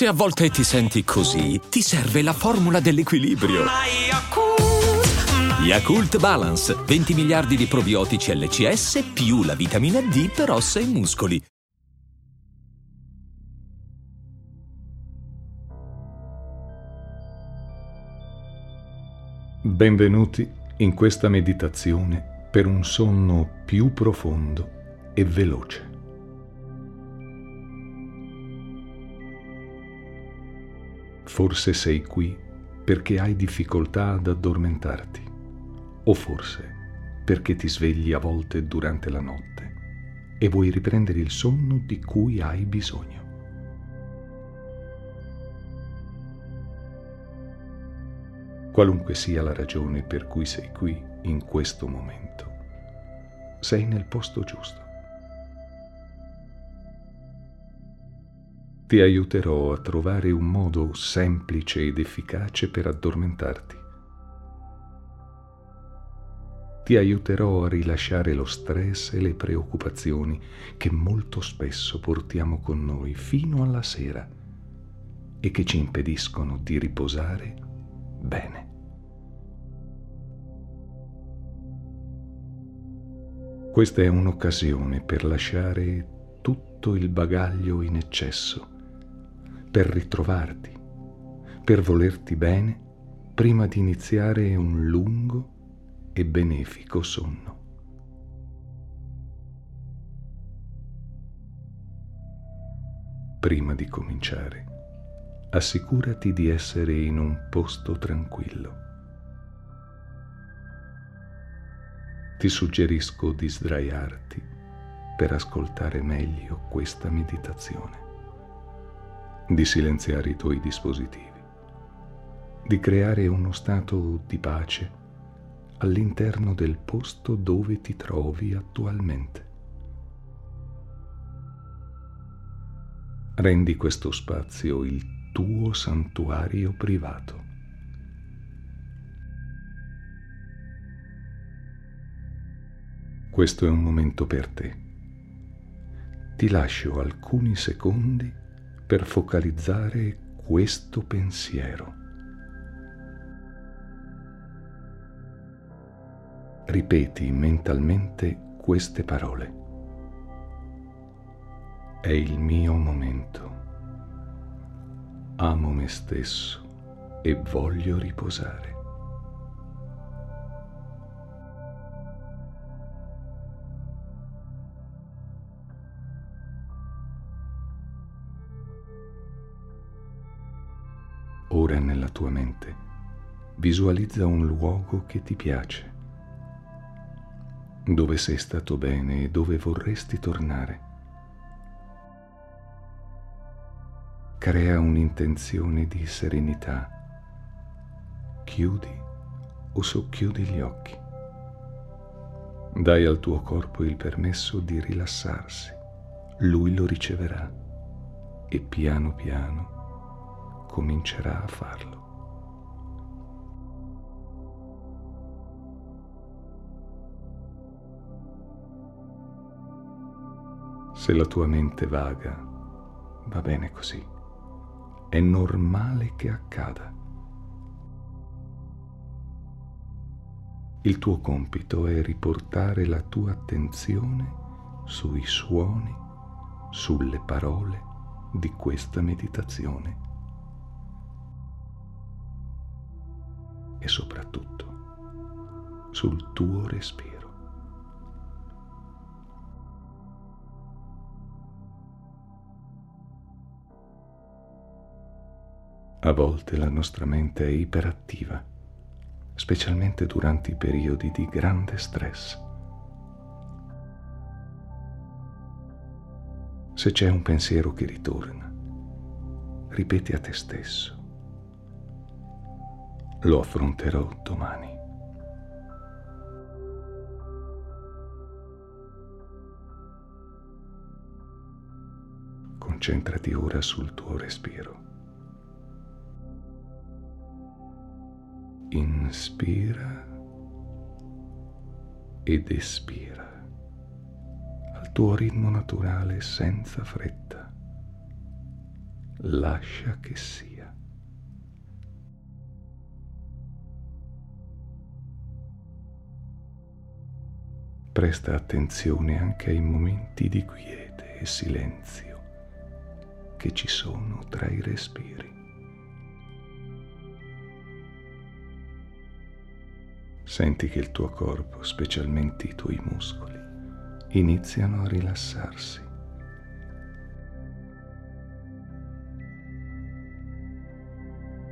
Se a volte ti senti così, ti serve la formula dell'equilibrio. Yakult Balance, 20 miliardi di probiotici LCS più la vitamina D per ossa e muscoli. Benvenuti in questa meditazione per un sonno più profondo e veloce. Forse sei qui perché hai difficoltà ad addormentarti, o forse perché ti svegli a volte durante la notte e vuoi riprendere il sonno di cui hai bisogno. Qualunque sia la ragione per cui sei qui in questo momento, sei nel posto giusto. Ti aiuterò a trovare un modo semplice ed efficace per addormentarti. Ti aiuterò a rilasciare lo stress e le preoccupazioni che molto spesso portiamo con noi fino alla sera e che ci impediscono di riposare bene. Questa è un'occasione per lasciare tutto il bagaglio in eccesso, per ritrovarti, per volerti bene prima di iniziare un lungo e benefico sonno. Prima di cominciare, assicurati di essere in un posto tranquillo. Ti suggerisco di sdraiarti per ascoltare meglio questa meditazione, di silenziare i tuoi dispositivi, di creare uno stato di pace all'interno del posto dove ti trovi attualmente. Rendi questo spazio il tuo santuario privato. Questo è un momento per te. Ti lascio alcuni secondi per focalizzare questo pensiero. Ripeti mentalmente queste parole. È il mio momento amo me stesso e voglio riposare. Ora nella tua mente visualizza un luogo che ti piace, dove sei stato bene e dove vorresti tornare. crea un'intenzione di serenità. Chiudi o socchiudi gli occhi. Dai al tuo corpo il permesso di rilassarsi. Lui lo riceverà e piano piano comincerà a farlo. Se la tua mente vaga, va bene così è normale che accada. Il tuo compito è riportare la tua attenzione sui suoni, sulle parole di questa meditazione e soprattutto sul tuo respiro. A volte la nostra mente è iperattiva, specialmente durante i periodi di grande stress. Se c'è un pensiero che ritorna, ripeti a te stesso, lo affronterò domani. Concentrati ora sul tuo respiro. inspira ed espira al tuo ritmo naturale senza fretta. lascia che sia. Presta attenzione anche ai momenti di quiete e silenzio che ci sono tra i respiri. Senti che il tuo corpo, specialmente i tuoi muscoli, iniziano a rilassarsi.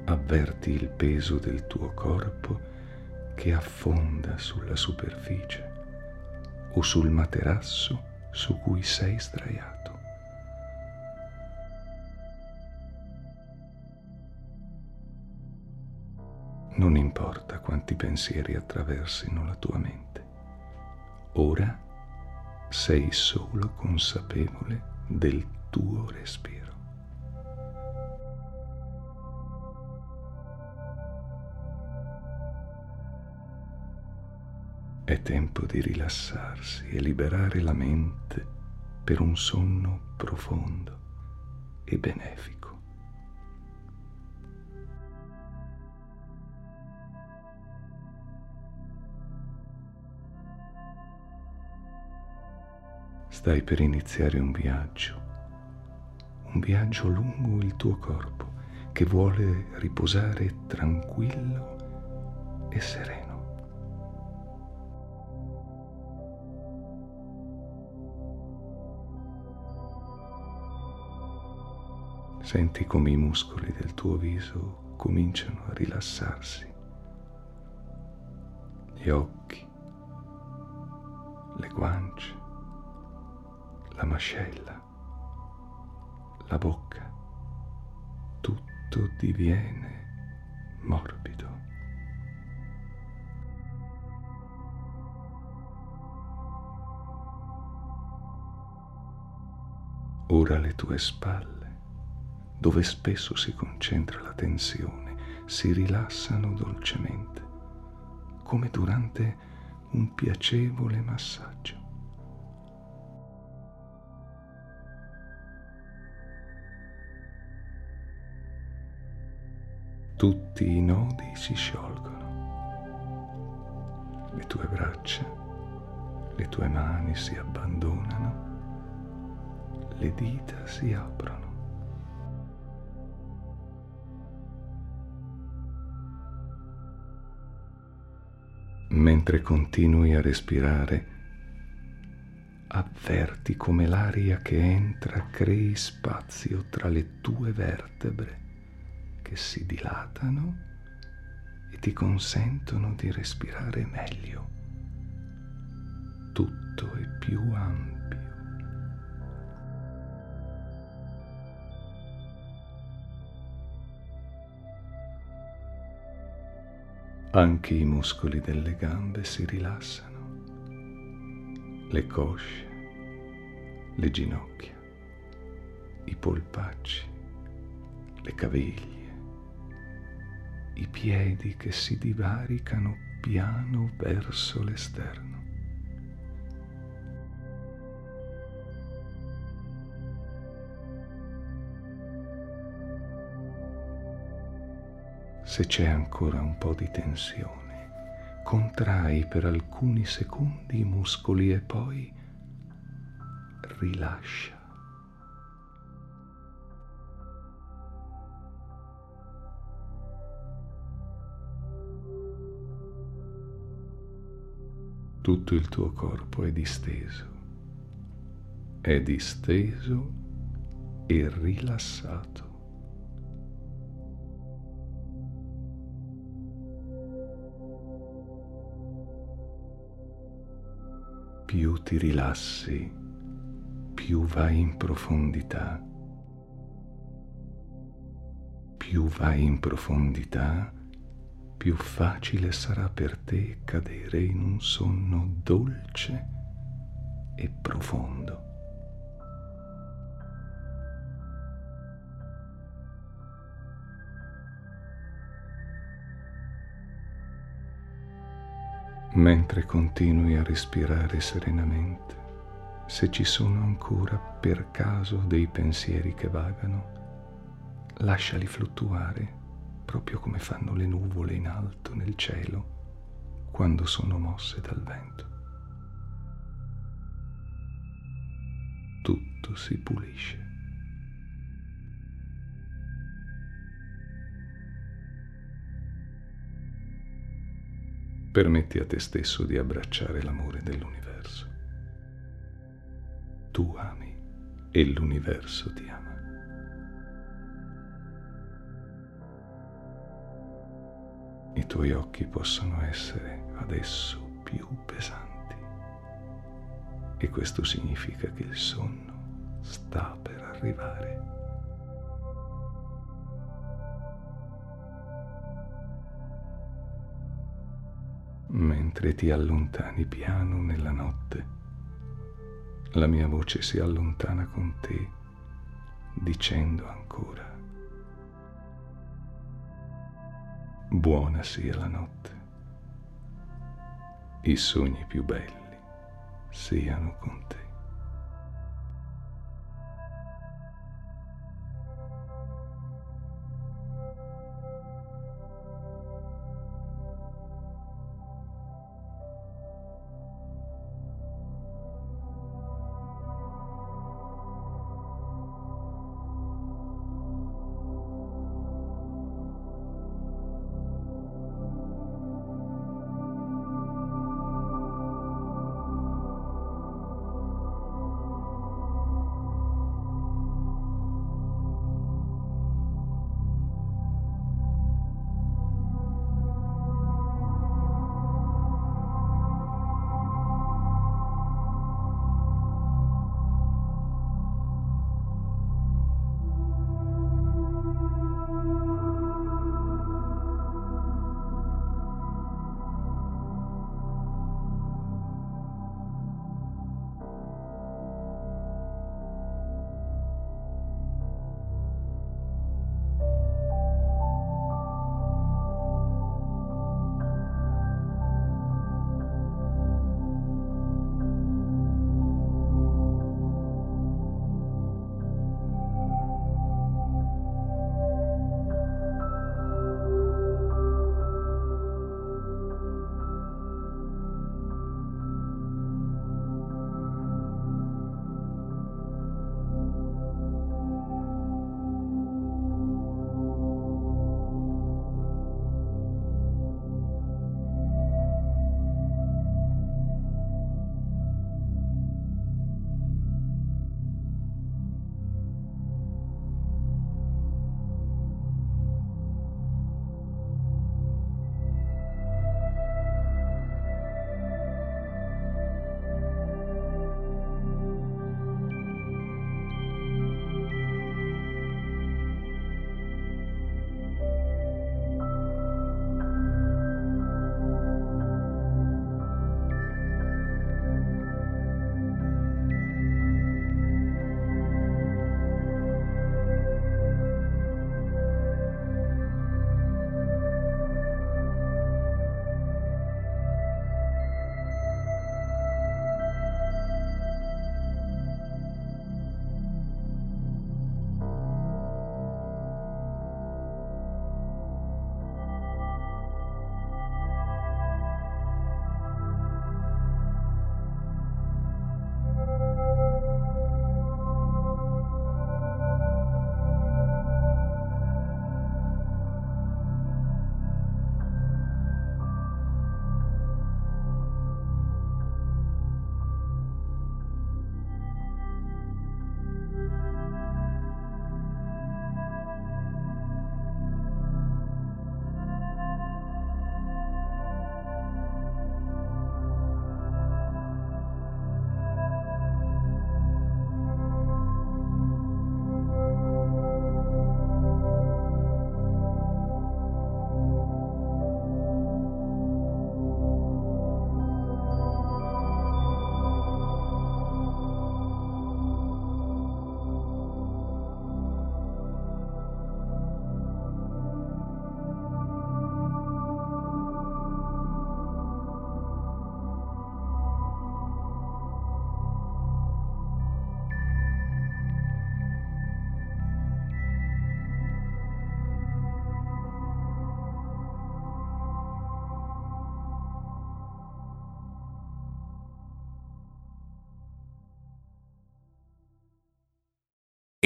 Avverti il peso del tuo corpo che affonda sulla superficie o sul materasso su cui sei sdraiato. Non importa quanti pensieri attraversino la tua mente. Ora sei solo consapevole del tuo respiro. È tempo di rilassarsi e liberare la mente per un sonno profondo e benefico. Stai per iniziare un viaggio, un viaggio lungo il tuo corpo che vuole riposare tranquillo e sereno. Senti come i muscoli del tuo viso cominciano a rilassarsi. Gli occhi, le guance, la mascella, la bocca, tutto diviene morbido. Ora le tue spalle dove spesso si concentra la tensione, si rilassano dolcemente, come durante un piacevole massaggio. Tutti i nodi si sciolgono, le tue braccia, le tue mani si abbandonano, le dita si aprono. Mentre continui a respirare, avverti come l'aria che entra crei spazio tra le tue vertebre che si dilatano e ti consentono di respirare meglio. Tutto è più ampio. Anche i muscoli delle gambe si rilassano, le cosce, le ginocchia, i polpacci, le caviglie, i piedi che si divaricano piano verso l'esterno. Se c'è ancora un po' di tensione, contrai per alcuni secondi i muscoli e poi rilascia. Tutto il tuo corpo è disteso, è disteso e rilassato. Più ti rilassi, più vai in profondità. Più vai in profondità, più facile sarà per te cadere in un sonno dolce e profondo. Mentre continui a respirare serenamente, se ci sono ancora per caso dei pensieri che vagano, lasciali fluttuare proprio come fanno le nuvole in alto nel cielo quando sono mosse dal vento. Tutto si pulisce. Permetti a te stesso di abbracciare l'amore dell'universo. Tu ami e l'universo ti ama. I tuoi occhi possono essere adesso più pesanti e questo significa che il sonno sta per arrivare. Mentre ti allontani piano nella notte, la mia voce si allontana con te dicendo ancora buona sia la notte. I sogni più belli siano con te.